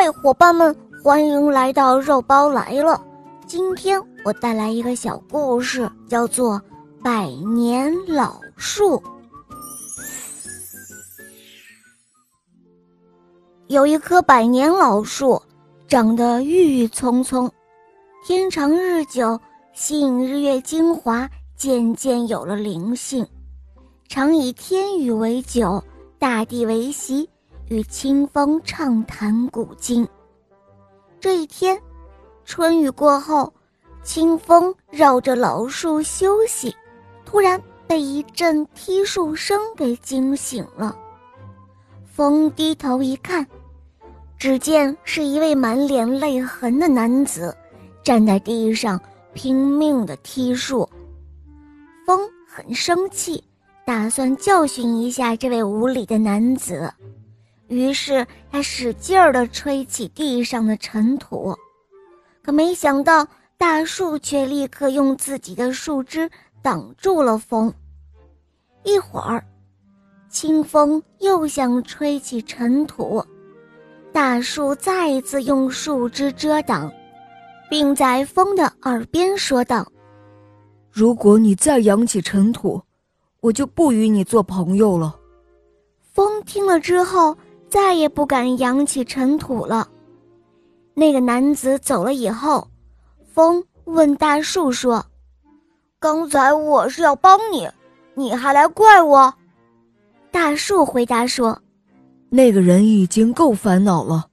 嗨，伙伴们，欢迎来到肉包来了。今天我带来一个小故事，叫做《百年老树》。有一棵百年老树，长得郁郁葱葱，天长日久，吸引日月精华，渐渐有了灵性，常以天雨为酒，大地为席。与清风畅谈古今。这一天，春雨过后，清风绕着老树休息，突然被一阵踢树声给惊醒了。风低头一看，只见是一位满脸泪痕的男子，站在地上拼命的踢树。风很生气，打算教训一下这位无礼的男子。于是他使劲儿地吹起地上的尘土，可没想到大树却立刻用自己的树枝挡住了风。一会儿，清风又想吹起尘土，大树再一次用树枝遮挡，并在风的耳边说道：“如果你再扬起尘土，我就不与你做朋友了。”风听了之后。再也不敢扬起尘土了。那个男子走了以后，风问大树说：“刚才我是要帮你，你还来怪我？”大树回答说：“那个人已经够烦恼了，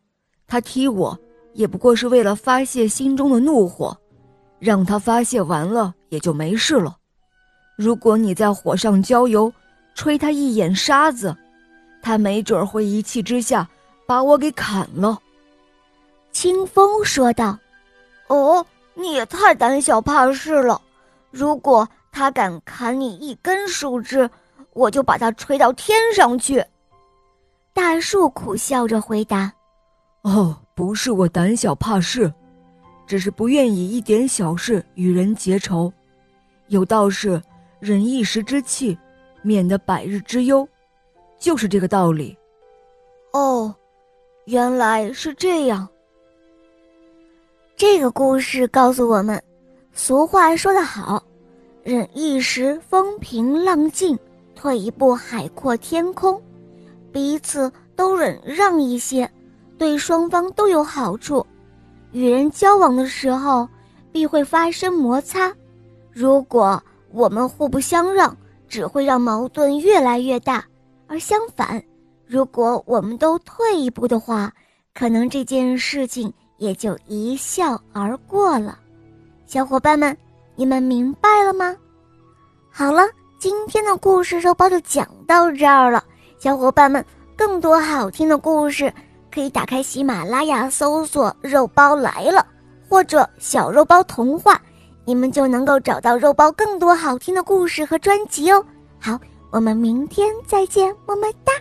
他踢我也不过是为了发泄心中的怒火，让他发泄完了也就没事了。如果你在火上浇油，吹他一眼沙子。”他没准会一气之下把我给砍了。”清风说道。“哦，你也太胆小怕事了！如果他敢砍你一根树枝，我就把他吹到天上去。”大树苦笑着回答：“哦，不是我胆小怕事，只是不愿以一点小事与人结仇。有道是，忍一时之气，免得百日之忧。”就是这个道理。哦，原来是这样。这个故事告诉我们，俗话说得好：“忍一时风平浪静，退一步海阔天空。”彼此都忍让一些，对双方都有好处。与人交往的时候，必会发生摩擦。如果我们互不相让，只会让矛盾越来越大。而相反，如果我们都退一步的话，可能这件事情也就一笑而过了。小伙伴们，你们明白了吗？好了，今天的故事肉包就讲到这儿了。小伙伴们，更多好听的故事可以打开喜马拉雅搜索“肉包来了”或者“小肉包童话”，你们就能够找到肉包更多好听的故事和专辑哦。好。我们明天再见，么么哒。